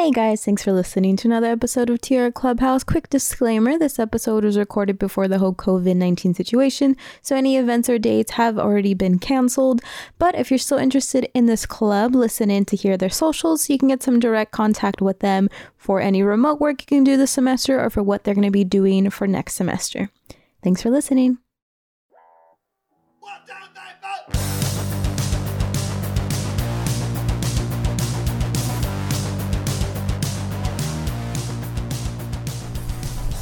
Hey guys, thanks for listening to another episode of TR Clubhouse. Quick disclaimer this episode was recorded before the whole COVID 19 situation, so any events or dates have already been canceled. But if you're still interested in this club, listen in to hear their socials so you can get some direct contact with them for any remote work you can do this semester or for what they're going to be doing for next semester. Thanks for listening.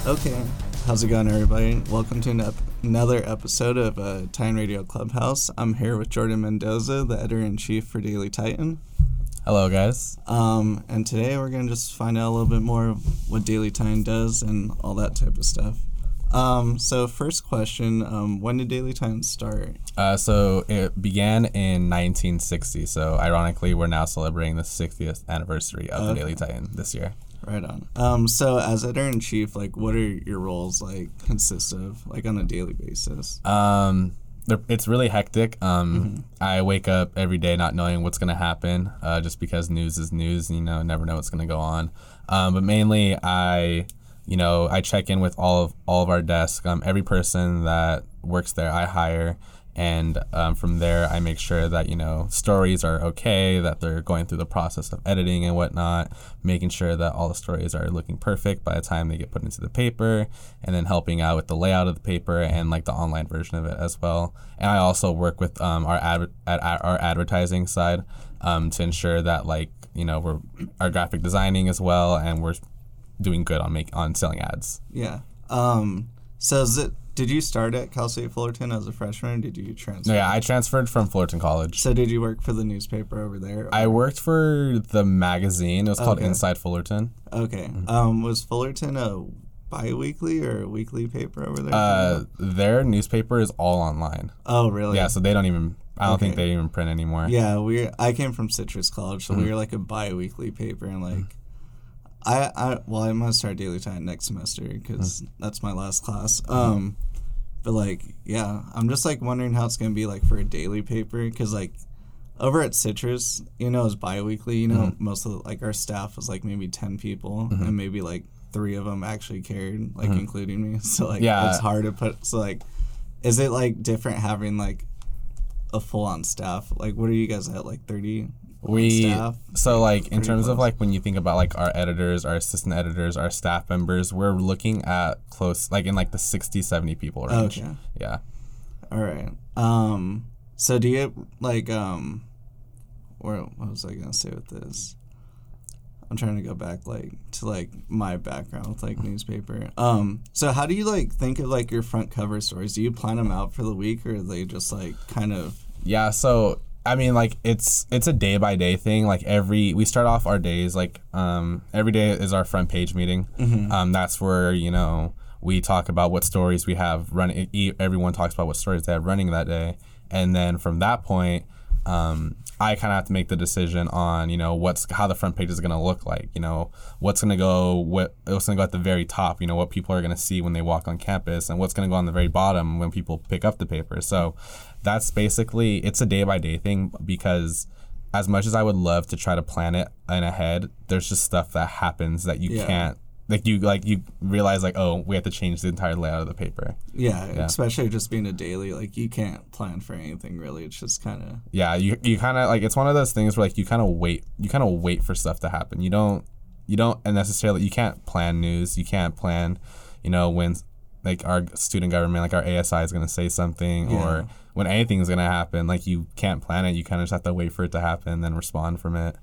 Okay, how's it going, everybody? Welcome to an ep- another episode of uh, Titan Radio Clubhouse. I'm here with Jordan Mendoza, the editor in chief for Daily Titan. Hello, guys. Um, and today we're gonna just find out a little bit more of what Daily Titan does and all that type of stuff. Um, so first question: um, When did Daily Titan start? Uh, so it began in 1960. So ironically, we're now celebrating the 60th anniversary of the Daily Titan this year. Right on. Um, so as editor in chief, like, what are your roles like consist of, like, on a daily basis? Um, it's really hectic. Um, I wake up every day not knowing what's going to happen, uh, just because news is news. You know, never know what's going to go on. Um, but mainly, I, you know, I check in with all of all of our desks. Um, every person that works there, I hire, and um, from there, I make sure that you know stories are okay, that they're going through the process of editing and whatnot, making sure that all the stories are looking perfect by the time they get put into the paper, and then helping out with the layout of the paper and like the online version of it as well. And I also work with um, our ad- at our advertising side um, to ensure that like you know we're our graphic designing as well, and we're doing good on make on selling ads. Yeah. Um, so is it? Did you start at Cal State Fullerton as a freshman? Or did you transfer? No, yeah, I transferred from Fullerton College. So did you work for the newspaper over there? I worked for the magazine. It was called Okay. Inside Fullerton. okay. Um, was Fullerton a bi-weekly or a weekly paper over there? Uh, their newspaper is all online. oh, really? Yeah, so they don't even. I don't think they even print anymore. Yeah, we. I came from Citrus College, so Mm-hmm. we were like a bi-weekly paper, and like, I, I, well, I'm gonna start Daily Titan next semester because Mm. that's my last class. Mm-hmm. Um, but like, yeah, I'm just like wondering how it's gonna be like for a daily paper because like. Over at Citrus, you know, it's bi-weekly. You know, Mm-hmm. most of the, like our staff was like maybe ten people, and maybe like three of them actually cared, like including me. So like, Mm-hmm. Yeah. it's hard to put. So like, is it like different having like a full on staff? Like, what are you guys at? Like thirty we staff? so like in terms of like when you think about like our editors our assistant editors our staff members we're looking at close like in like the 60 70 people range Okay. yeah All right. Um. So do you like um, where what was I gonna say with this? I'm trying to go back like to like my background with like newspaper. Um. So how do you like think of like your front cover stories? Do you plan them out for the week, or are they just like kind of? Yeah, so I mean like it's it's a day by day thing. Like every we start off our days like um every day is our front page meeting. Um that's where, you know, we talk about what stories we have running everyone talks about what stories they have running that day. And then from that point, um I kind of have to make the decision on, you know, what's how the front page is going to look like, you know, what's going to go what what's going to go at the very top, you know, what people are going to see when they walk on campus and what's going to go on the very bottom when people pick up the paper. So that's basically it's a day by day thing because as much as I would love to try to plan it in ahead, there's just stuff that happens that you Yeah. can't like you like you realize like oh we have to change the entire layout of the paper. Yeah, especially just being a daily. Like you can't plan for anything really. It's just kind of. Yeah, you you kind of like it's one of those things where like you kind of wait you kind of wait for stuff to happen. You don't you don't necessarily you can't plan news. You can't plan you know when like our student government like our ASI is going to say something Yeah. or when anything is going to happen like you can't plan it. You kind of just have to wait for it to happen and then respond from it.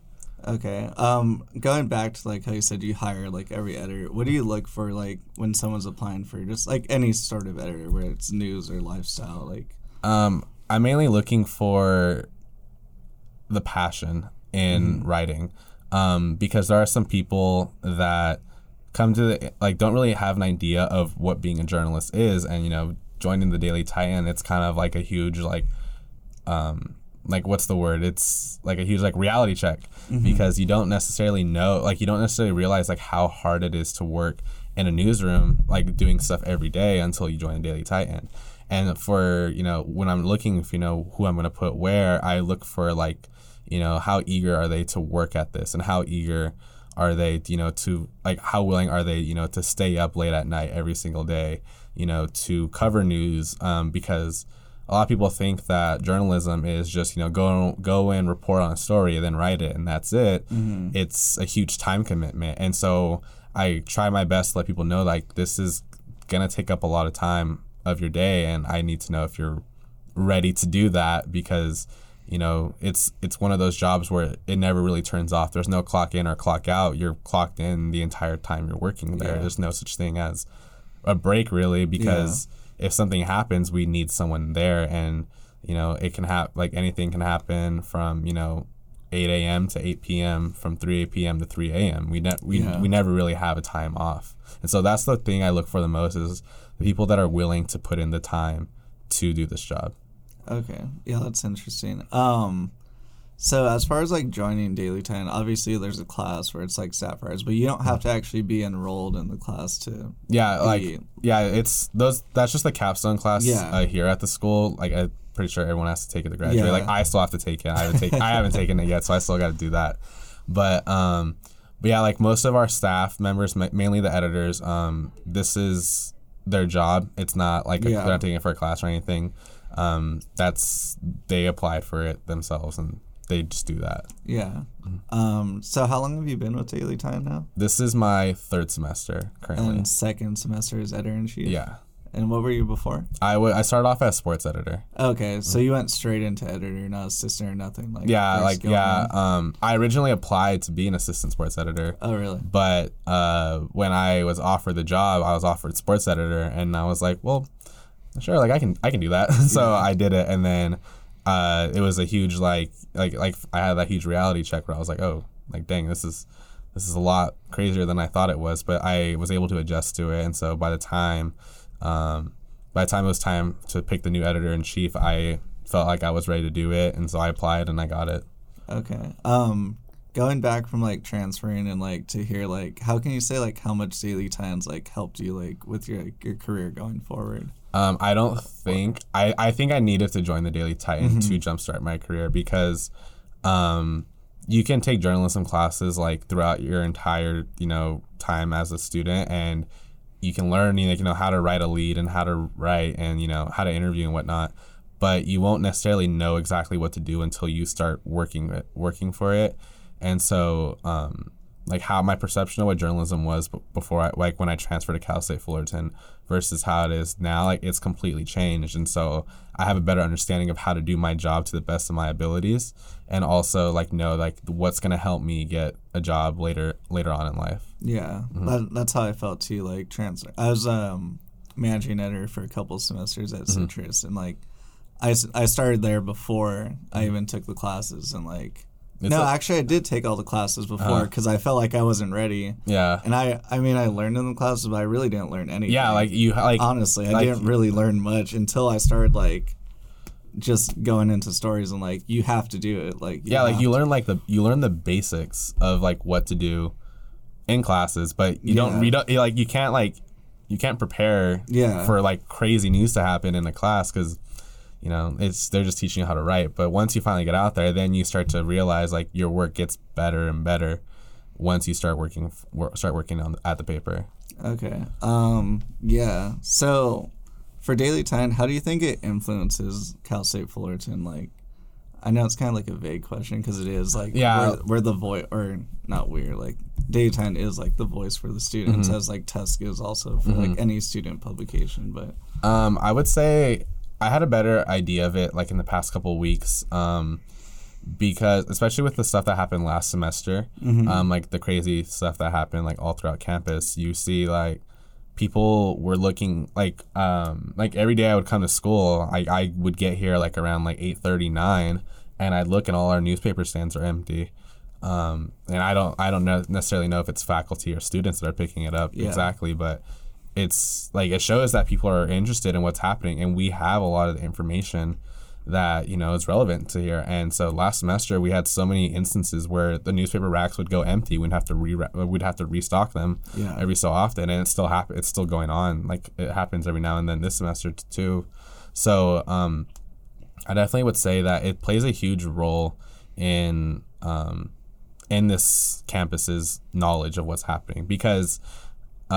Okay. Um, going back to like how you said you hire like every editor. What do you look for like when someone's applying for just like any sort of editor, where it's news or lifestyle? Like, Um, I'm mainly looking for the passion in writing, um, because there are some people that come to the like don't really have an idea of what being a journalist is, and you know, joining the Daily Titan, it's kind of like a huge like, um, like what's the word? It's like a huge like reality check because you don't necessarily know, like you don't necessarily realize like how hard it is to work in a newsroom, like doing stuff every day until you join the Daily Titan. And for you know when I'm looking, if you know who I'm gonna put where, I look for like, you know, how eager are they to work at this, and how eager are they you know to like how willing are they you know to stay up late at night every single day you know to cover news? Um, because a lot of people think that journalism is just you know go go and report on a story and then write it and that's it. Mm-hmm. it's a huge time commitment. And so i try my best to let people know like this is gonna take up a lot of time of your day and i need to know if you're ready to do that because you know it's it's one of those jobs where it never really turns off. There's no clock in or clock out. You're clocked in the entire time you're working there. Yeah. there's no such thing as a break really because if something happens we need someone there. And you know it can happen like anything can happen from you know 8 a.m to 8 p.m from 3 p.m to 3 a.m we, ne- we, Yeah. we never really have a time off. And so that's the thing i look for the most is the people that are willing to put in the time to do this job Okay. Yeah, that's interesting. Um so as far as like joining Daily Titan, obviously there's a class where it's like sapphires, but you don't have to actually be enrolled in the class to Yeah, like yeah, it's those. That's just the capstone class Yeah. uh, here at the school. Like I'm pretty sure everyone has to take it to graduate. Yeah. Like I still have to take it. I haven't taken. I haven't taken it yet, so I still got to do that. But um, but yeah, like most of our staff members, mainly the editors, um, this is their job. It's not like a, Yeah. they're not taking it for a class or anything. Um, that's they applied for it themselves and they just do that. Yeah. Mm-hmm. Um so how long have you been with Daily Titan now? This is my third semester currently. And second semester is editor in chief. yeah, And what were you before? I wa- I started off as sports editor. Okay, so you went straight into editor, not assistant or nothing like Mm-hmm. Yeah, like yeah. Um, I originally applied to be an assistant sports editor, Oh really? but uh, when I was offered the job, I was offered sports editor, and I was like, well, sure, like I can I can do that. so I did it, and then uh, it was a huge like like like I had that huge reality check where I was like, oh, like dang, this is this is a lot crazier than I thought it was, but I was able to adjust to it, and so by the time um, by the time it was time to pick the new editor in chief, I felt like I was ready to do it, and so I applied and I got it. Okay. Um going back from like transferring and like to hear like how can you say like how much Daily Titan's like helped you like with your your career going forward? Um, I don't think I, I think I needed to join the Daily Titan to jumpstart my career because um, you can take journalism classes like throughout your entire you know time as a student and you can learn you know how to write a lead and how to write and you know how to interview and whatnot but you won't necessarily know exactly what to do until you start working working for it and so um, like how my perception of what journalism was before I like when I transferred to Cal State Fullerton versus how it is now like it's completely changed and so I have a better understanding of how to do my job to the best of my abilities and also like know like what's going to help me get a job later later on in life. Yeah, that, that's how I felt too. Like transfer, I was um, managing editor for a couple semesters at Citrus, and like I I started there before I even took the classes, and like It's no, actually I did take all the classes before Uh-huh. because I felt like I wasn't ready, Yeah. and I I mean I learned in the classes, but I really didn't learn anything. Yeah, like you like honestly, I didn't really learn much until I started like just going into stories and like you have to do it. Like yeah, like you to- learn like the you learn the basics of like what to do in classes, but you Yeah. don't read don't like you can't like you can't prepare Yeah. for like crazy news to happen in a class because you know it's they're just teaching you how to write. But once you finally get out there, then you start to realize like your work gets better and better once you start working start working on at the paper. Okay. Um. Yeah. So, for Daily Titan, how do you think it influences Cal State Fullerton? Like, I know it's kind of like a vague question because it is like Yeah. we're, we're the voice or not we're like Daily Titan is like the voice for the students Mm-hmm. as like Tusk is also for like any student publication. But Um, I would say I had a better idea of it like in the past couple weeks. Um, because especially with the stuff that happened last semester, um, like the crazy stuff that happened like all throughout campus, you see like people were looking like um like every day I would come to school, I, I would get here like around like eight thirty nine, and I'd look and all our newspaper stands are empty. Um, and I don't I don't know, necessarily know if it's faculty or students that are picking it up Yeah. exactly, but it's like it shows that people are interested in what's happening and we have a lot of the information that you know is relevant to here. And so last semester we had so many instances where the newspaper racks would go empty. We'd have to re we'd have to restock them Yeah. every so often and it still happen it's still going on. Like it happens every now and then this semester t- too. So um I definitely would say that it plays a huge role in um, in this campus's knowledge of what's happening. Because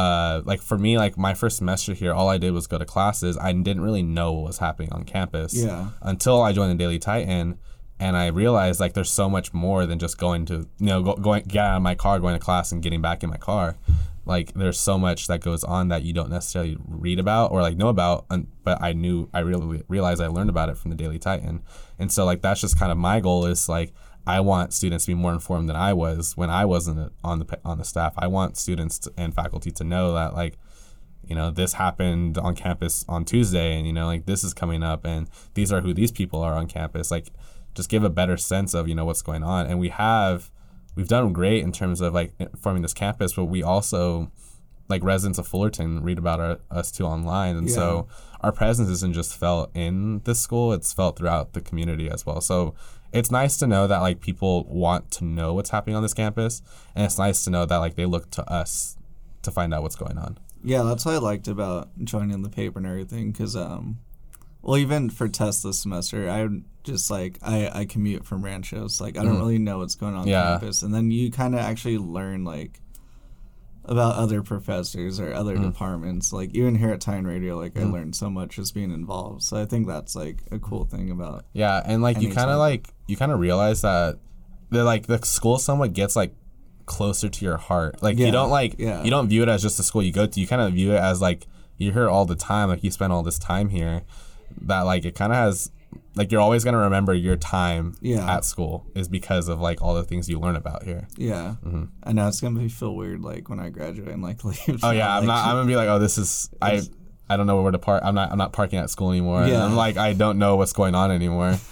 uh, like for me like my first semester here all i did was go to classes. I didn't really know what was happening on campus Yeah. until i joined the daily titan and i realized like there's so much more than just going to you know go, going get out of my car going to class and getting back in my car. Like there's so much that goes on that you don't necessarily read about or like know about un- but i knew i really realized i learned about it from the daily titan. And so like that's just kind of my goal is like i want students to be more informed than i was when i wasn't on the on the staff. I want students to, and faculty to know that like you know this happened on campus on tuesday and you know like this is coming up and these are who these people are on campus. Like just give a better sense of you know what's going on. And we have we've done great in terms of like forming this campus but we also like residents of fullerton read about our, us too online. And so our presence isn't just felt in this school it's felt throughout the community as well. So it's nice to know that like people want to know what's happening on this campus and it's nice to know that like they look to us to find out what's going on Yeah, that's what I liked about joining the paper and everything. Cause um, well, even for tests this semester, I just like I I commute from Ranchos. Like I don't really know what's going on Mm. Yeah. campus, and then you kind of actually learn like about other professors or Mm. other departments. Like even here at Titan Radio, like I learned so much just being involved. So I think that's like a cool thing about. Yeah, and like you kind of like you kind of realize that the like the school somewhat gets like closer to your heart. Like Yeah, you don't like yeah. you don't view it as just a school you go to. You kind of view it as like you're here all the time. Like you spend all this time here. That like it kind of has like you're always gonna remember your time Yeah. at school is because of like all the things you learn about here. Yeah, I know it's gonna be feel weird like when I graduate and like leave. Mm-hmm. Oh yeah, I'm not. I'm gonna be like, oh, this is I. I don't know where to park. I'm not. I'm not parking at school anymore. And Yeah. I'm like, I don't know what's going on anymore.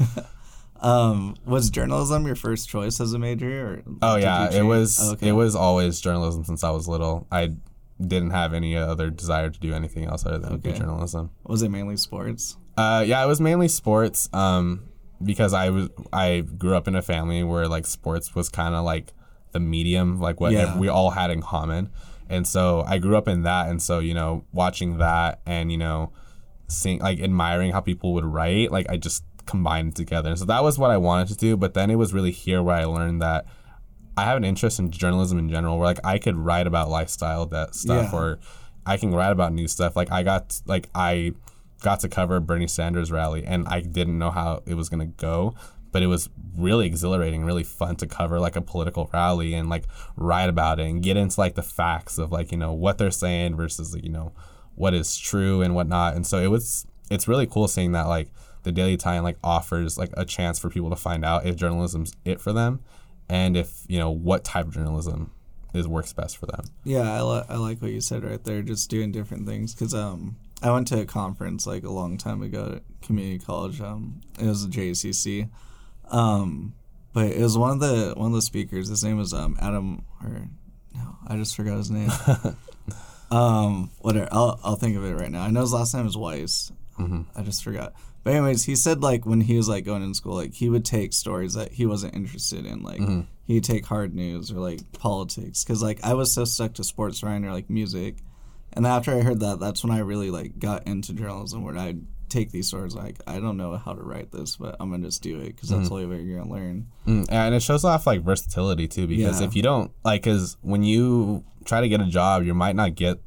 Um, was journalism your first choice as a major? Or Oh yeah, it was Oh, okay. it was always journalism since I was little. I didn't have any other desire to do anything else other than do Okay. journalism. Was it mainly sports? Uh, yeah, it was mainly sports. Um, because I was I grew up in a family where like sports was kind of like the medium, like what Yeah. we all had in common, and so I grew up in that, and so you know watching that and you know seeing like admiring how people would write, like I just combined it together. And so that was what I wanted to do, but then it was really here where I learned that I have an interest in journalism in general, where like I could write about lifestyle that stuff, Yeah. or I can write about new stuff. Like I got like I got to cover Bernie Sanders rally, and I didn't know how it was gonna go, but it was really exhilarating, really fun to cover like a political rally and like write about it and get into like the facts of like you know what they're saying versus like you know what is true and whatnot. And so it was it's really cool seeing that like the Daily Titan's like offers like a chance for people to find out if journalism's it for them and if you know what type of journalism is works best for them. Yeah, I, li- I like what you said right there. Just doing different things because um I went to a conference like a long time ago at community college. Um, it was a JCC, um, but it was one of the one of the speakers. His name was um Adam or no, I just forgot his name. um, whatever. I'll I'll think of it right now. I know his last name is Weiss. I just forgot. But anyways, he said like when he was like going in school, like he would take stories that he wasn't interested in, like he'd take hard news or like politics, because like I was so stuck to sports writing or like music, and after I heard that, that's when I really like got into journalism, where I'd take these stories like I don't know how to write this, but I'm gonna just do it because that's the only way you're gonna learn. Mm, and it shows off like versatility too, because Yeah. if you don't like, because when you try to get a job, you might not get,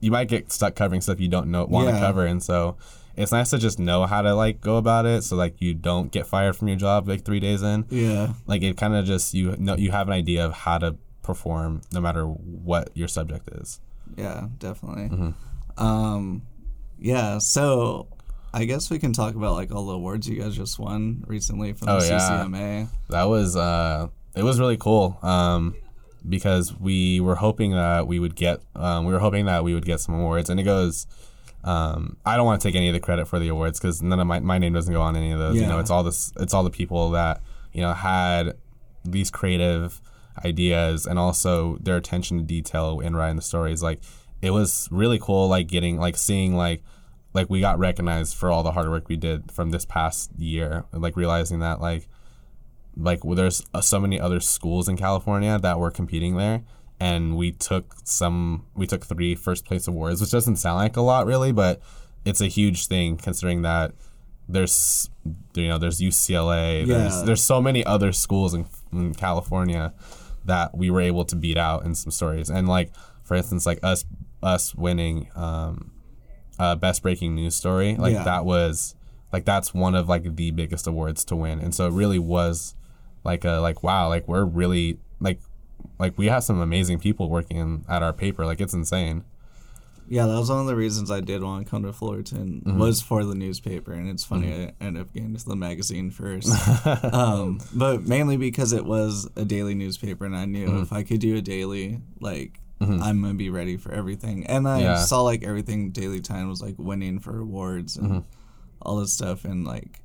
you might get stuck covering stuff you don't know want to Yeah. cover, and so it's nice to just know how to like go about it, so like you don't get fired from your job like three days in. Yeah, Like it kind of just you know you have an idea of how to perform no matter what your subject is. Yeah, definitely. Mm-hmm. Um, yeah, so. I guess we can talk about like all the awards you guys just won recently from Oh, the yeah. CCMA. that was uh it was really cool um because we were hoping that we would get um, we were hoping that we would get some awards and it goes um, I don't want to take any of the credit for the awards because none of my, my name doesn't go on any of those. Yeah. You know, it's all this it's all the people that you know had these creative ideas and also their attention to detail in writing the stories. Like it was really cool, like getting like seeing like like we got recognized for all the hard work we did from this past year. Like realizing that like like well, there's uh, so many other schools in California that were competing there, and we took some we took three first place awards, which doesn't sound like a lot really, but it's a huge thing considering that there's you know there's UCLA, there's Yeah. there's so many other schools in, in California that we were able to beat out in some stories. And like for instance, like us us winning um, uh, best breaking news story, like Yeah. that was like that's one of like the biggest awards to win. And so it really was like a like wow, like we're really like like we have some amazing people working at our paper. Like it's insane. Yeah, that was one of the reasons I did want to come to Fullerton Mm-hmm. was for the newspaper, and it's funny I ended up getting to the magazine first, um, but mainly because it was a daily newspaper, and I knew Mm-hmm. if I could do a daily, like I'm gonna be ready for everything. And I Yeah. saw like everything Daily Titan was like winning for awards and Mm-hmm. all this stuff, and like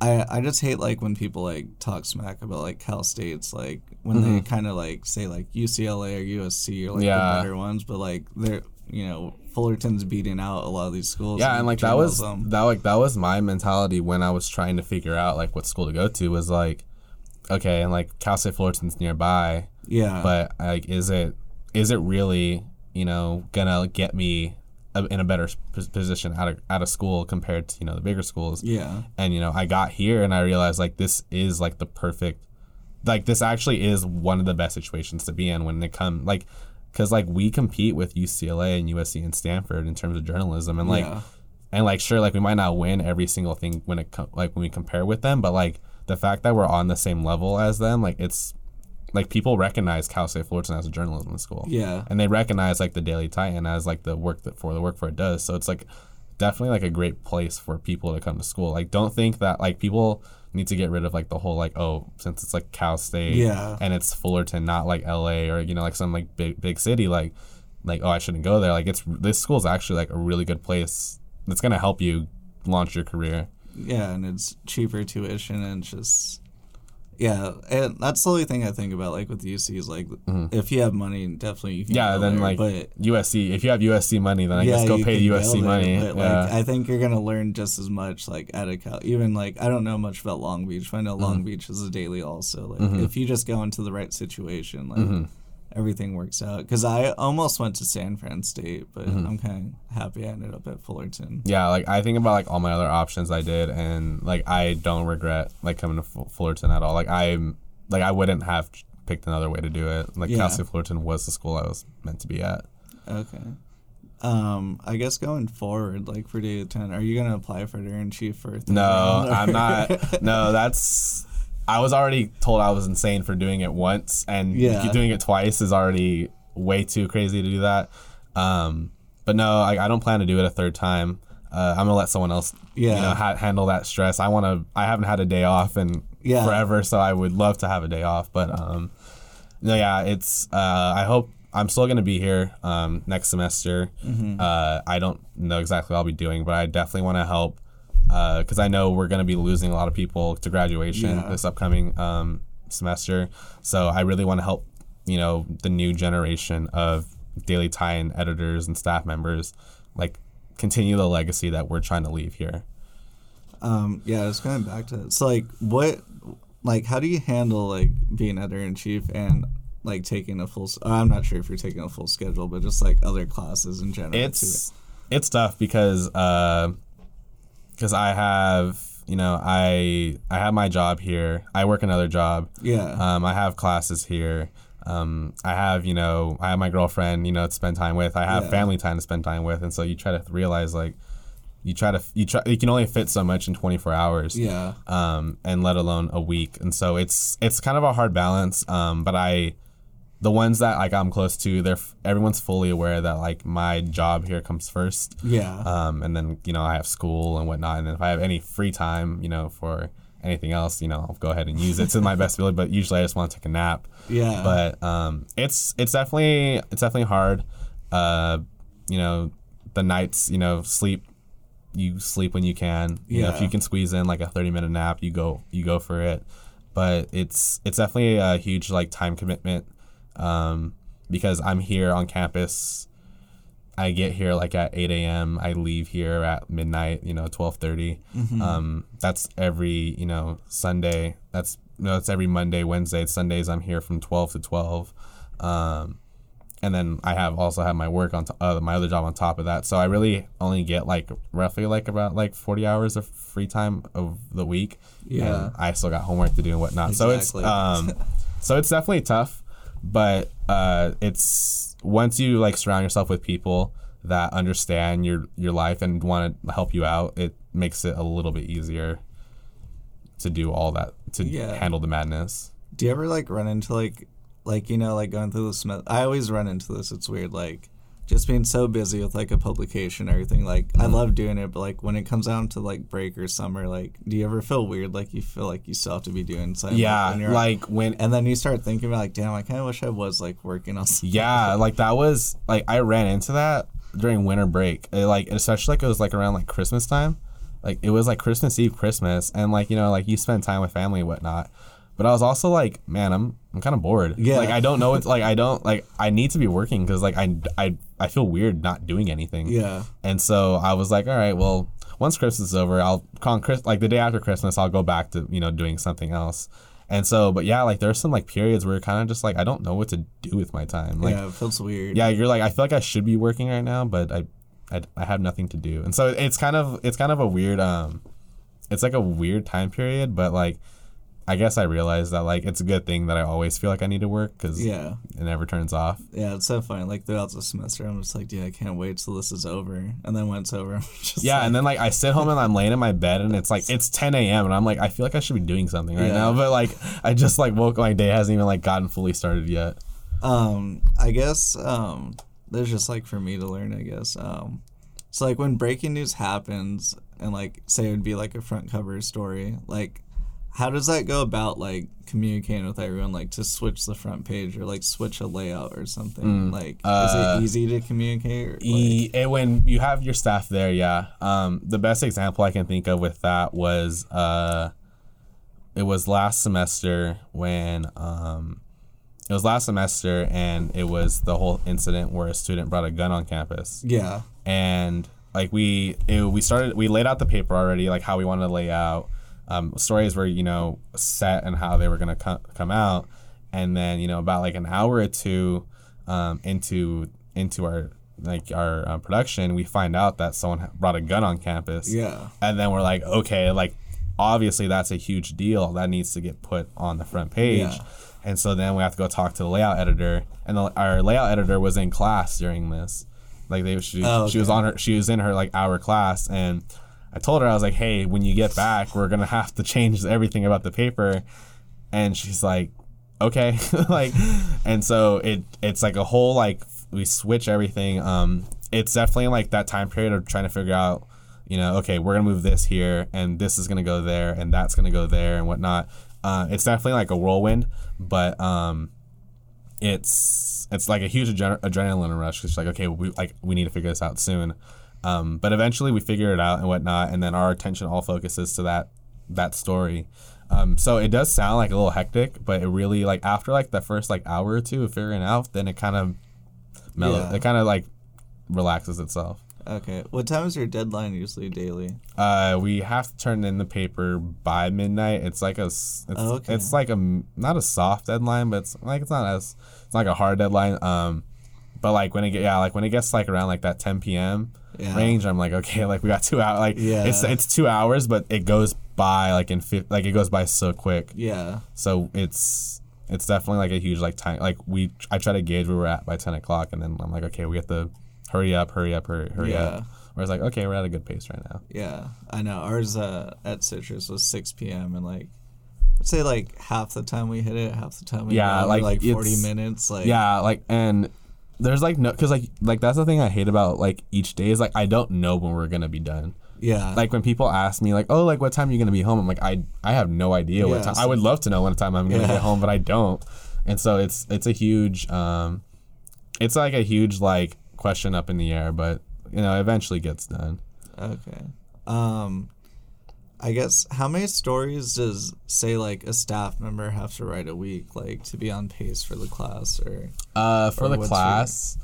I I just hate like when people like talk smack about like Cal State's like when they kind of like say like UCLA or USC or like Mm-hmm. Yeah. the better ones, but like they're you know Fullerton's beating out a lot of these schools. Yeah, and like that was journalism. that like that was my mentality when I was trying to figure out like what school to go to was like, okay, and like Cal State Fullerton's nearby, yeah, but like is it is it really you know gonna get me a, in a better position out of out of school compared to you know the bigger schools? yeah, and you know i got here and i realized like this is like the perfect like this actually is one of the best situations to be in when it come like because like we compete with ucla and usc and stanford in terms of journalism and like Yeah. and like sure like we might not win every single thing when it co- like when we compare with them but like the fact that we're on the same level as them like it's like people recognize cal state fullerton as a journalism school yeah, and they recognize like the Daily Titan as like the work that for the work for it does. So it's like definitely like a great place for people to come to school. Like don't think that like people need to get rid of like the whole like oh since it's like Cal State Yeah. and it's Fullerton not like L.A. or you know like some like big big city like like oh I shouldn't go there. Like it's this school is actually like a really good place that's gonna help you launch your career. yeah, and it's cheaper tuition and just. Yeah, and that's the only thing I think about, like with UC, is like if you have money, definitely you can. Mm-hmm. Yeah, go then there, like but USC. If you have USC money, then I guess go pay USC there, money. But yeah. like, I think you're gonna learn just as much like at a Cal. Even like I don't know much about Long Beach, but I know Mm-hmm. Long Beach is a daily also. Like if you just go into the right situation, like Mm-hmm. Everything works out. Because I almost went to San Fran State, but Mm-hmm. I'm kind of happy I ended up at Fullerton. yeah, like I think about like all my other options I did, and like I don't regret like coming to Fu- Fullerton at all. Like I'm like I wouldn't have picked another way to do it. Like Yeah. Cal State Fullerton was the school I was meant to be at. Okay. Um, I guess going forward, like for day ten, are you gonna apply for editor in chief for? No, round, I'm not. No, that's. I was already told I was insane for doing it once, and Yeah. doing it twice is already way too crazy to do that. Um, but no, I, I don't plan to do it a third time. Uh, I'm gonna let someone else, you know, ha- handle that stress. I want to. I haven't had a day off in Yeah. forever, so I would love to have a day off. But um, no, yeah, it's. Uh, I hope I'm still gonna be here um, next semester. Mm-hmm. Uh, I don't know exactly what I'll be doing, but I definitely want to help because I know we're going to be losing a lot of people to graduation Yeah. this upcoming um, semester. So I really want to help, you know, the new generation of Daily Titan editors and staff members, like continue the legacy that we're trying to leave here. Um, yeah, I was going back to. So, like, what, like, how do you handle like being editor in chief and like taking a full? uh, I'm not sure if you're taking a full schedule, but just like other classes in general. it's it's tough because because I have you know I I have my job here. I work another job. yeah, Um, I have classes here. Um, I have you know I have my girlfriend you know to spend time with. I have Yeah. family time to spend time with, and so you try to realize like you try to you try you can only fit so much in 24 hours yeah, um, and let alone a week. And so it's it's kind of a hard balance. Um, but I, the ones that like I'm close to, they're everyone's fully aware that like my job here comes first. yeah, Um, and then you know I have school and whatnot. And then if I have any free time, you know, for anything else, you know, I'll go ahead and use it to my best ability. But usually I just want to take a nap. yeah. But um, it's it's definitely it's definitely hard. Uh, you know, the nights, you know, sleep. You sleep when you can. You know, if you can squeeze in like a thirty minute nap, you go you go for it. But it's it's definitely a huge like time commitment um, because I'm here on campus. I get here like at 8 a.m. I leave here at midnight, you know, 12:30. Um, that's every, you know, Sunday. That's no, that's every Monday, Wednesday, Sundays. I'm here from 12 to 12. Um, and then I have also have my work on to, uh, my other job on top of that. So I really only get like roughly like about like 40 hours of free time of the week. Yeah. And I still got homework to do and whatnot. So it's um, so it's definitely tough, but uh, it's once you like surround yourself with people that understand your your life and want to help you out, it makes it a little bit easier to do all that to Yeah. handle the madness. Do you ever like run into like like you know like going through the Smith? I always run into this. It's weird like just being so busy with like a publication and everything. Like Mm-hmm. I love doing it, but like when it comes down to like break or summer, like do you ever feel weird? Like you feel like you still have to be doing something. Yeah, when you're- like when and then you start thinking about like, damn, I kind of wish I was like working on. Something. Yeah, like that was like I ran into that during winter break. It, like especially like it was like around like Christmas time. Like it was like Christmas Eve, Christmas, and like you know like you spend time with family and whatnot. But I was also like, man, I'm I'm kind of bored. Yeah. Like I don't know. It's like I don't like I need to be working because like I, I I feel weird not doing anything. Yeah. And so I was like, all right, well, once Christmas is over, I'll on Chris like the day after Christmas, I'll go back to you know doing something else. And so, but yeah, like there's some like periods where you're kind of just like I don't know what to do with my time. Like, yeah, it feels weird. yeah, you're like I feel like I should be working right now, but I, I, I have nothing to do, and so it's kind of it's kind of a weird um, it's like a weird time period, but like. I guess I realized that like it's a good thing that I always feel like I need to work because Yeah. it never turns off. Yeah, it's so funny. Like throughout the semester, I'm just like, yeah, I can't wait till this is over. And then when it's over, I'm just Yeah, like, and then like I sit home and I'm laying in my bed and it's like it's 10 a.m. and I'm like I feel like I should be doing something right Yeah. now, but like I just like woke my day hasn't even like gotten fully started yet. um, I guess um, there's just like for me to learn. I guess um, so like when breaking news happens, and like say it would be like a front cover story, like how does that go about like communicating with everyone like to switch the front page or like switch a layout or something like uh, is it easy to communicate or, like, E- and when you have your staff there, yeah. Um, the best example I can think of with that was uh, it was last semester when um, it was last semester and it was the whole incident where a student brought a gun on campus. yeah and like we it, we started we laid out the paper already like how we wanted to lay out um, stories were you know set and how they were going to co- come out. And then you know about like an hour or two um, into into our like our uh, production we find out that someone brought a gun on campus. Yeah. And then we're like okay like obviously that's a huge deal that needs to get put on the front page. Yeah. and so then we have to go talk to the layout editor. And the, our layout editor was in class during this. Like they she, Oh, she was on her she was in her like hour class. And i told her i was like hey when you get back we're gonna have to change everything about the paper and she's like okay like and so it it's like a whole like we switch everything um it's definitely like that time period of trying to figure out you know okay we're gonna move this here and this is gonna go there and that's gonna go there and whatnot uh, it's definitely like a whirlwind but um it's it's like a huge adren- adrenaline rush. It's like okay, we like we need to figure this out soon. Um, but eventually we figure it out and whatnot, and then our attention all focuses to that that story. Um, so it does sound like a little hectic, but it really like after like the first like hour or two of figuring it out, then it kind of mellow. Yeah. It kind of like relaxes itself. okay what time is your deadline usually daily Uh, we have to turn in the paper by midnight. It's like a, it's, Oh, okay. it's like a not a soft deadline, but it's like it's not as it's like a hard deadline. Um, but like when it get yeah, like when it gets like around like that 10 p.m. Yeah. range, I'm like okay, like we got two hours. Like Yeah. it's it's two hours, but it goes by like in fi- like it goes by so quick. yeah So it's it's definitely like a huge like time. Like we I try to gauge where we're at by 10 o'clock, and then I'm like okay, we have to hurry up, hurry up, hurry hurry Yeah. up. Whereas like okay, we're at a good pace right now. Yeah, I know. Ours uh, at Citrus was 6 p.m. and like, I'd say like half the time we hit it, half the time we Yeah, like, like 40 minutes. Like, yeah like and there's like no because like like that's the thing i hate about like each day is like i don't know when we're gonna be done. Yeah, like when people ask me like oh like what time are you gonna be home? I'm like i i have no idea what Yeah, time i would love to know what time i'm gonna Yeah. get home but i don't. And so it's it's a huge um it's like a huge like question up in the air but you know eventually gets done. Okay. Um, I guess how many stories does say like a staff member have to write a week, like to be on pace for the class or? Uh, for Or the class,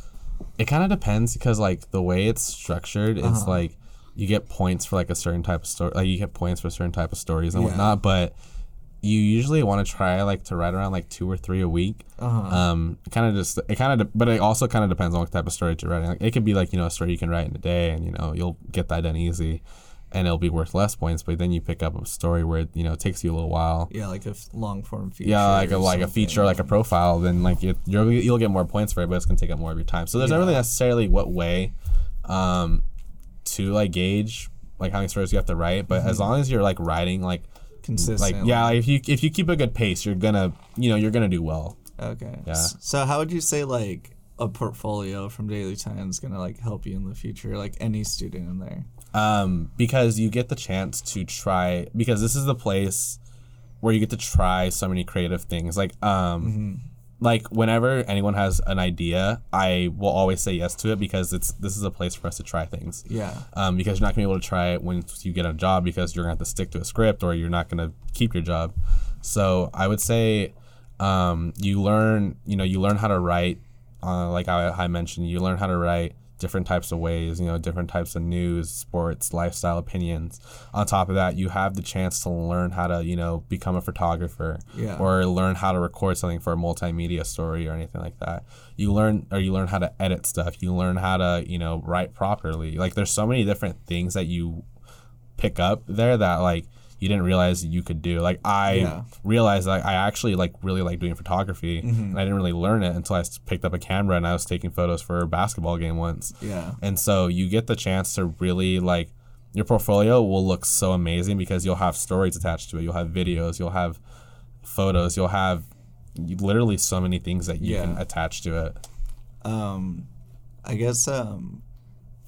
it kind of depends because like the way it's structured, it's Uh-huh. like you get points for like a certain type of story. Like you get points for a certain type of stories and Yeah. whatnot. But you usually want to try like to write around like two or three a week. Uh-huh. Um, kind of just it kind of, de- but it also kind of depends on what type of story you're writing. Like it could be like you know a story you can write in a day, and you know you'll get that done easy. And it'll be worth less points. But then you pick up a story where you know it takes you a little while. Yeah, like a long form feature. Yeah, like a like a feature, like a profile, then like it, you'll you'll get more points for it, but it's gonna take up more of your time. So there's not really necessarily what way, um, to like gauge like how many stories you have to write. But Mm-hmm. as long as you're like writing like consistent. like yeah, like, if you if you keep a good pace, you're gonna you know you're gonna do well. Okay. Yeah. So how would you say like a portfolio from Daily Titan is gonna like help you in the future? Like any student in there. Um, because you get the chance to try because this is the place where you get to try so many creative things like um like whenever anyone has an idea i will always say yes to it because it's this is a place for us to try things Yeah. um, because you're not gonna be able to try it when you get a job because you're gonna have to stick to a script or you're not gonna keep your job. So I would say um, you learn, you know, you learn how to write. Uh, like I, I mentioned, you learn how to write different types of ways. You know, different types of news, sports, lifestyle opinions. On top of that, you have the chance to learn how to, you know, become a photographer Yeah. or learn how to record something for a multimedia story or anything like that. You learn or you learn how to edit stuff. You learn how to, you know, write properly. Like there's so many different things that you pick up there that like you didn't realize you could do. Like I Yeah. realized like I actually like really like doing photography and I didn't really learn it until I picked up a camera and I was taking photos for a basketball game once. Yeah. And so you get the chance to really like your portfolio will look so amazing because you'll have stories attached to it. You'll have videos, you'll have photos, you'll have literally so many things that you can attach to it. Um, I guess um,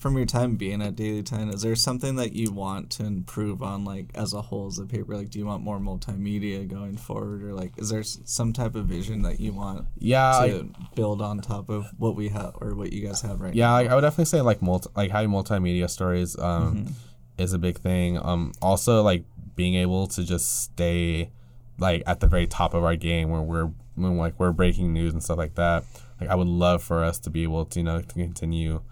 from your time being at Daily Titan, is there something that you want to improve on, like as a whole as a paper? Like, do you want more multimedia going forward, or like, is there some type of vision that you want Yeah, to like, build on top of what we have or what you guys have right yeah, like, I would definitely say like multi like having multimedia stories um is a big thing. Um also like being able to just stay like at the very top of our game where we're when like we're breaking news and stuff like that. Like I would love for us to be able to you know to continue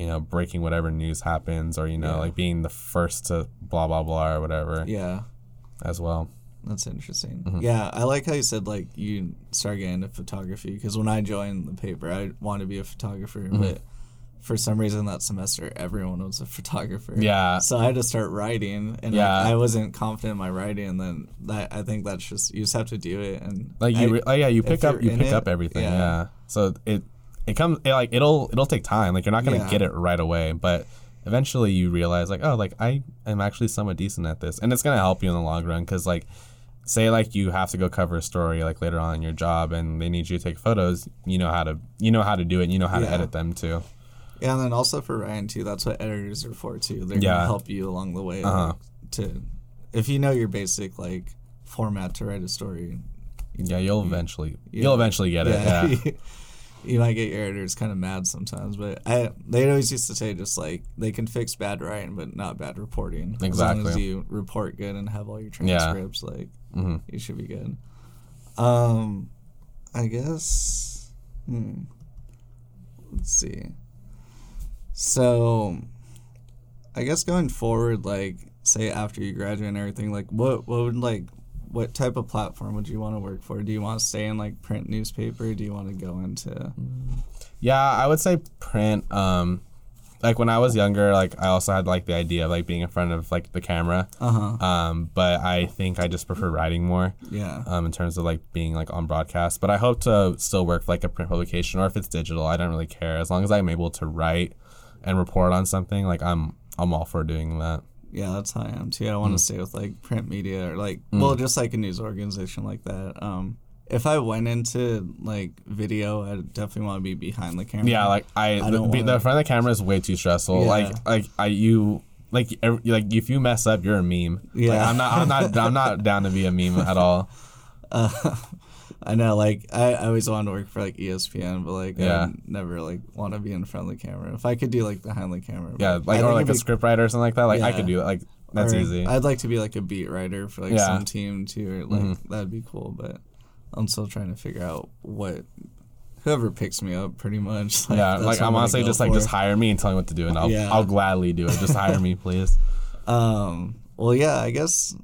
you know breaking whatever news happens or you know Yeah. like being the first to blah blah blah or whatever? Yeah. as well. That's interesting. Mm-hmm. Yeah, I like how you said like you started getting into photography because when I joined the paper, I wanted to be a photographer, Mm-hmm. but for some reason that semester everyone was a photographer. Yeah. So I had to start writing, and Yeah. like, I wasn't confident in my writing. And then that I think that's just you just have to do it, and Like you, I- re- oh yeah, you pick up you pick it, up everything. yeah. Yeah. So it it comes it, like it'll it'll take time. Like you're not gonna Yeah. get it right away, but eventually you realize like oh like I am actually somewhat decent at this, and it's gonna help you in the long run because like say like you have to go cover a story like later on in your job and they need you to take photos you know how to you know how to do it and you know how to edit them too Yeah, and then also for Ryan too. That's what editors are for too. They're Yeah. gonna help you along the way Uh-huh. like, to if you know your basic like format to write a story. yeah you'll eventually Yeah. you'll eventually get it yeah you might get your editors kind of mad sometimes, but I they always used to say just like they can fix bad writing but not bad reporting. As long as you report good and have all your Yeah. transcripts, like hmm you should be good. Um, I guess. Hmm. Let's see. So, I guess going forward, like say after you graduate and everything, like what what would like what type of platform would you want to work for? Do you want to stay in like print newspaper? Do you want to go into? Yeah, I would say print. Um, like when I was younger, like I also had like the idea of like being in front of like the camera. Uh huh. Um, but I think I just prefer writing more. Yeah. Um, in terms of like being like on broadcast. But I hope to still work for like a print publication or if it's digital, I don't really care as long as I'm able to write and report on something. Like I'm I'm all for doing that. Yeah, that's how I am too. I Mm. want to stay with like print media or like well, just like a news organization like that. Um, if I went into like video, I definitely want to be behind the camera. Yeah, like I, I the, wanna- the front of the camera is way too stressful. Yeah. Like like I you. Like, like if you mess up, you're a meme. Like, Yeah. I'm not. I'm not. I'm not down to be a meme at all. Uh, I know, like I, I always wanted to work for like ESPN, but like Yeah. I never like want to be in front of the camera. If I could do like behind the camera, Yeah, like I or like a be- script writer or something like that. Like I could do it. Like that's or easy. I'd like to be like a beat writer for like Yeah. some team too, or like Mhm. that'd be cool. But I'm still trying to figure out what whoever picks me up, pretty much. Like, yeah, like I'm honestly just like for. just hire me and tell me what to do, and I'll Yeah. I'll gladly do it. Just hire me, please. Um. Well, yeah. I guess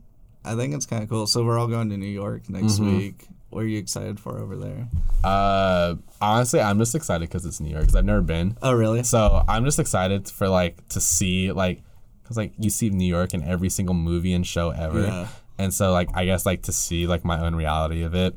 I think it's kind of cool. So we're all going to New York next Mhm. week. What are you excited for over there? Uh, honestly, I'm just excited because it's New York. Because I've never been, Oh, really? so I'm just excited for like to see like because like you see New York in every single movie and show ever, Yeah. and so like I guess like to see like my own reality of it.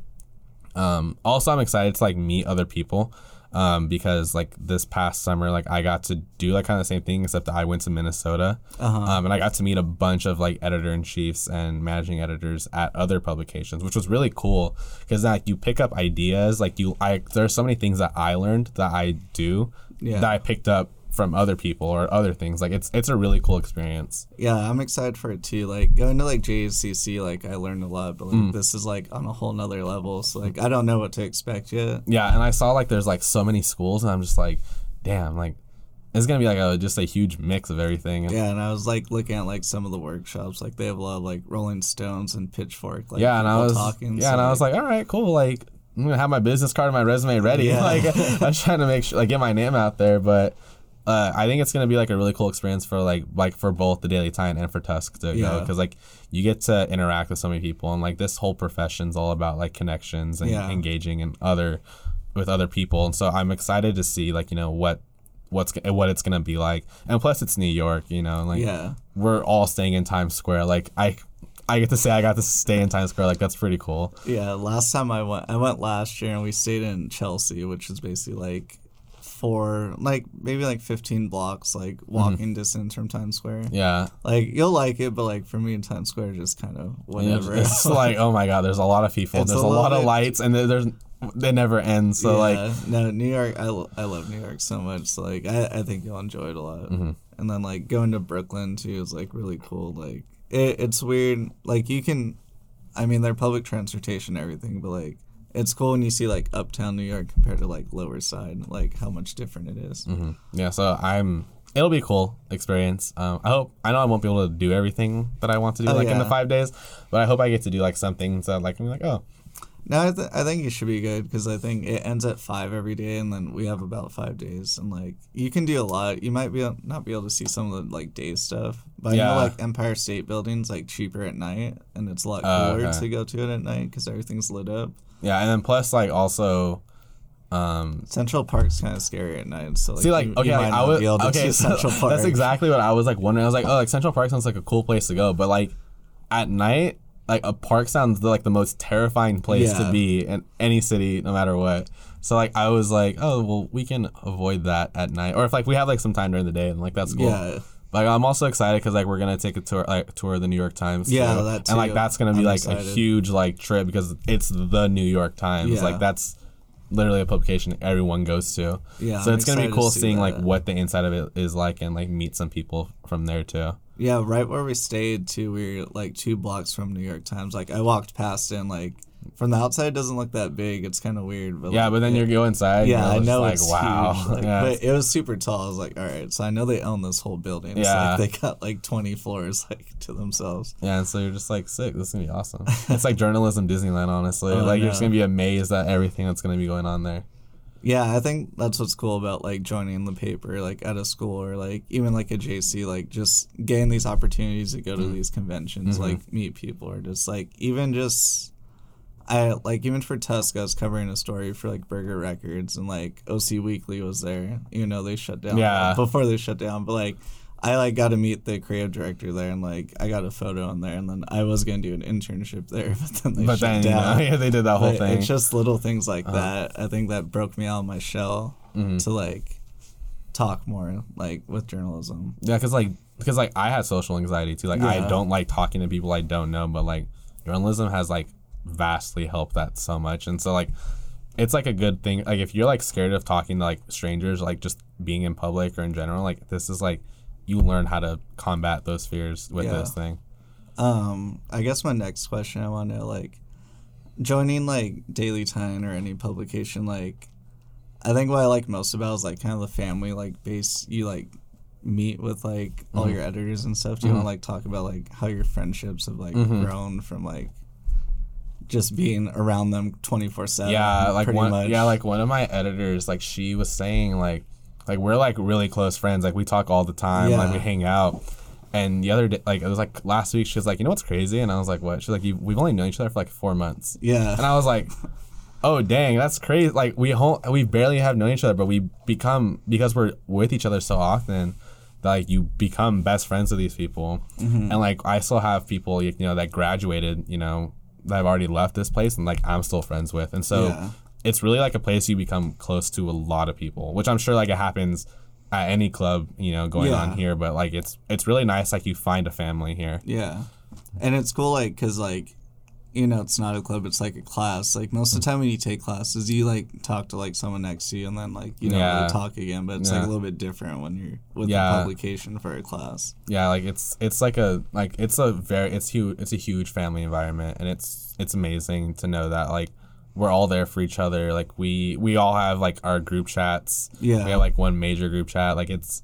Um, also, I'm excited to like meet other people. Um, because like this past summer, like I got to do like kind of the same thing, except that I went to Minnesota, um, and I got to meet a bunch of like editor in chiefs and managing editors at other publications, which was really cool because like you pick up ideas, like you, I there's so many things that I learned that I do Yeah. that I picked up from other people or other things. Like it's it's a really cool experience. Yeah, I'm excited for it too. Like going to like JCC, like I learned a lot, but like Mm. this is like on a whole nother level. So like I don't know what to expect yet. Yeah, and I saw like there's like so many schools, and I'm just like, damn, like it's gonna be like a just a huge mix of everything. Yeah, and I was like looking at like some of the workshops. Like they have a lot of like Rolling Stones and Pitchfork. Like yeah, and I was talking. yeah, so, and I was like, all right, cool. Like I'm gonna have my business card and my resume ready. Yeah. Like I was trying to make sure like get my name out there, but. Uh, I think it's gonna be like a really cool experience for like like for both the Daily Titan and for Tusk to go because like you get to interact with so many people and like this whole profession's all about like connections and Yeah. engaging and other with other people and so I'm excited to see like you know what what's what it's gonna be like and plus it's New York you know like yeah, we're all staying in Times Square like I I get to say I got to stay in Times Square like that's pretty cool yeah. Last time I went, I went last year, and we stayed in Chelsea, which is basically like four, like maybe like 15 blocks, like walking distance from Times Square. yeah Like you'll like it, but like for me, Times Square is just kind of whatever. it's like oh my god there's a lot of people It's there's a lot of lights and there- there's they never end so like no new york I, I love new york so much so, like I, I think you'll enjoy it a lot Mm-hmm. and then like going to brooklyn too is like really cool like it, it's weird like you can i mean they're public transportation everything but like it's cool when you see like uptown new york compared to like lower side like how much different it is. Mm-hmm. Yeah, so I'm. It'll be a cool experience. Um, I hope. I know I won't be able to do everything that I want to do Oh, like in the five days, but I hope I get to do like some things that like I'm like oh No, I, th- I think it should be good because I think it ends at five every day, and then we have about five days, and like you can do a lot. You might be able, not be able to see some of the like day stuff, but I Yeah. know like Empire State Building's like cheaper at night, and it's a lot Oh, cooler okay. to go to it at night because everything's lit up. yeah, and then plus like also, um, Central Park's kind of scary at night, so like, see like you, okay you like I was be able to okay so Central Park. that's exactly what I was like wondering. I was like oh like Central Park sounds like a cool place to go, but like at night like a park sounds like the most terrifying place Yeah. to be in any city no matter what. So like I was like oh well we can avoid that at night or if like we have like some time during the day and like that's cool. Yeah. Like I'm also excited because like we're gonna take a tour like tour of the New York Times. Yeah, too. that and like that's gonna be I'm like excited. a huge like trip because it's the New York Times. Yeah. Like that's literally a publication everyone goes to. Yeah, So I'm it's gonna be cool see seeing like what the inside of it is like and like meet some people from there too. Yeah, right where we stayed too, we were like two blocks from New York Times. Like I walked past and like from the outside it doesn't look that big. It's kind of weird, but Yeah, like, but then it- you go inside. Yeah, and I know just it's like wow. huge. Like, yeah, but it was super tall. I was like, all right, so I know they own this whole building. It's Yeah. like they got like twenty floors like to themselves. yeah, and so you're just like sick. This is gonna be awesome. it's like journalism Disneyland, honestly. Oh, like you're just gonna be amazed at everything that's gonna be going on there. Yeah, I think that's what's cool about like joining the paper, like at a school or like even like a JC, like just getting these opportunities to go Mm-hmm. to these conventions, like meet people, or just like even just. I like even for Tusk, I was covering a story for like Burger Records, and like OC Weekly was there. You know, they shut down Yeah. before they shut down, but like I like got to meet the creative director there, and like I got a photo in there, and then I was gonna do an internship there, but then they but shut then down. know, yeah, they did that whole But thing. It's just little things like that. I think that broke me out of my shell Mm-hmm. to like talk more like with journalism. Yeah, because like because like I had social anxiety too. Like I don't like talking to people I don't know, but like journalism has like vastly helped that so much, and so like it's like a good thing. Like if you're like scared of talking to like strangers, like just being in public or in general, like this is like you learn how to combat those fears with Yeah. this thing. Um, I guess my next question I want to know like joining like Daily Titan or any publication like I think what I like most about is like kind of the family like base you like meet with like all Mm-hmm. your editors and stuff. Do you want to like talk about like how your friendships have like Mm-hmm. grown from like just being around them 24/7 yeah like one much. yeah like one of my editors like she was saying like like we're like really close friends. Like we talk all the time like we hang out. And the other day like it was like last week she was like you know what's crazy? And i was like what? She's like we've only known each other for like four months. Yeah. and i was like oh dang that's crazy. Like we we barely have known each other but we become because we're with each other so often that like you become best friends with these people, Mm-hmm. and like I still have people you know that graduated, you know, that have already left this place, and like I'm still friends with, and so Yeah. It's really like a place you become close to a lot of people, which I'm sure like it happens at any club, you know, going Yeah. on here, but like it's it's really nice like you find a family here. Yeah, and it's cool, like, cause like, you know, it's not a club; it's like a class. Like most of the mm. time when you take classes, you like talk to like someone next to you, and then like you don't Yeah. really talk again. But it's like a little bit different when you're with Yeah. the publication for a class. yeah like it's it's like a like it's a very it's huge it's a huge family environment and it's it's amazing to know that like we're all there for each other. Like we we all have like our group chats. Yeah. we have like one major group chat. Like it's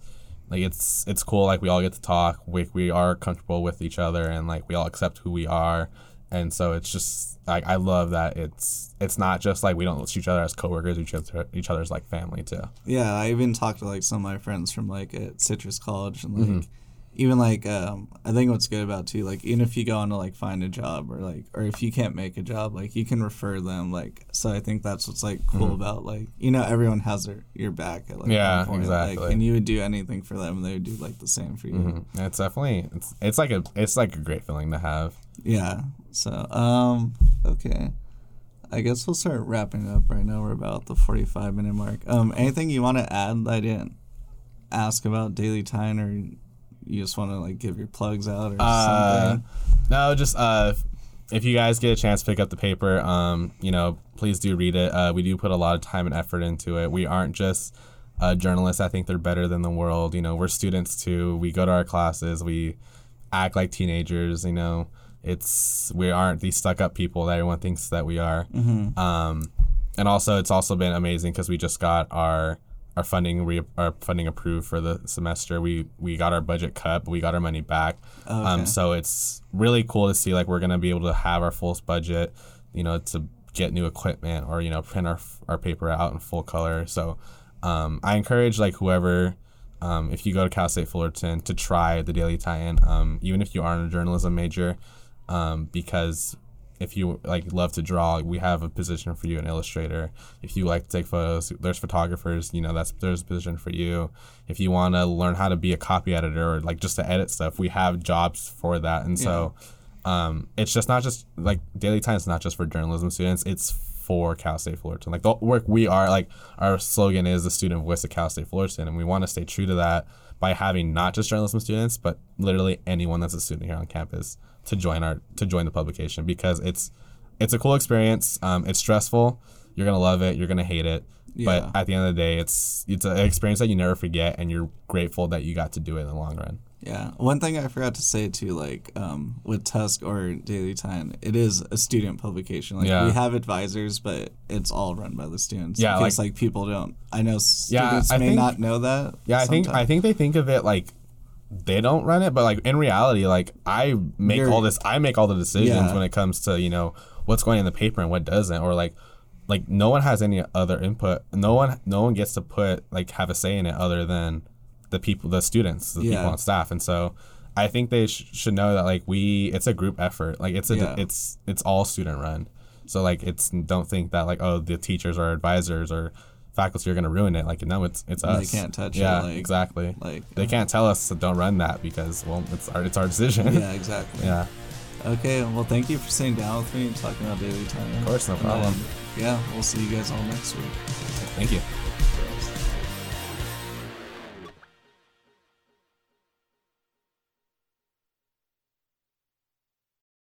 like it's it's cool. Like we all get to talk. We, we are comfortable with each other and like we all accept who we are. And so it's just like i love that it's it's not just like we don't see each other as coworkers. Each other each other's like family too. Yeah, I even talked to like some of my friends from like at Citrus College, and like Mm-hmm. Even like um, I think what's good about too, like even if you go on to like find a job or like or if you can't make a job, like you can refer them. Like so, I think that's what's like cool about like you know everyone has their your back at like Mm-hmm. Yeah, point, like, exactly. and you would do anything for them, and they would do like the same for you. Mhm. it's definitely it's, it's like a it's like a great feeling to have Yeah. So um okay. I guess we'll start wrapping up right now. We're about the forty-five minute mark. Um, anything you want to add that I didn't ask about Daily Titan, or you just want to like give your plugs out or Uh, something? no, just uh, if you guys get a chance to pick up the paper, um, you know, please do read it. Uh, we do put a lot of time and effort into it. We aren't just uh, journalists. I think they're better than the world. You know, we're students too. We go to our classes. We act like teenagers. You know, it's we aren't these stuck up people that everyone thinks that we are. Um, and also, it's also been amazing because we just got our our funding re- our funding approved for the semester. We we got our budget cut, but we got our money back. Okay. Um, so it's really cool to see like we're gonna be able to have our full budget, you know, to get new equipment or you know print our our paper out in full color. So um, I encourage like whoever. Um, if you go to Cal State Fullerton to try the Daily Titan, um, even if you aren't a journalism major, um, because if you like love to draw, we have a position for you, an illustrator. If you like to take photos, there's photographers. You know, that's there's a position for you. If you want to learn how to be a copy editor or like just to edit stuff, we have jobs for that. And so, um, it's just not just like Daily Titan is not just for journalism students. It's for Cal State Fullerton. Like the work we are, like our slogan is the student voice of Cal State Fullerton, and we want to stay true to that by having not just journalism students, but literally anyone that's a student here on campus to join our to join the publication because it's it's a cool experience. Um, it's stressful. You're gonna love it. You're gonna hate it. Yeah. But at the end of the day, it's it's an experience that you never forget, and you're grateful that you got to do it in the long run. Yeah. One thing I forgot to say too, like um, with Tusk or Daily Titan, it is a student publication. Like Yeah. we have advisors, but it's all run by the students. Yeah, In case, like- like people don't. I know Yeah, students I may think- not know that. Yeah, I think I think they think of it like they don't run it, but like in reality, like I make You're- all this, I make all the decisions Yeah. when it comes to you know what's going in the paper and what doesn't, or like like no one has any other input. No one no one gets to put like have a say in it other than the people, the students, the Yeah. people on staff, and so. I think they sh- should know that like we, it's a group effort. Like it's a, Yeah. it's it's all student run. So like it's don't think that like oh the teachers or advisors or faculty are gonna ruin it. Like no, it's it's us. They can't touch it, yeah, like- exactly. like, they uh, can't tell us to don't run that because well, it's our it's our decision. Yeah, exactly. yeah. Okay, well, thank you for sitting down with me and talking about Daily Titan. Of course, no problem. then, yeah, we'll see you guys all next week. Thank you.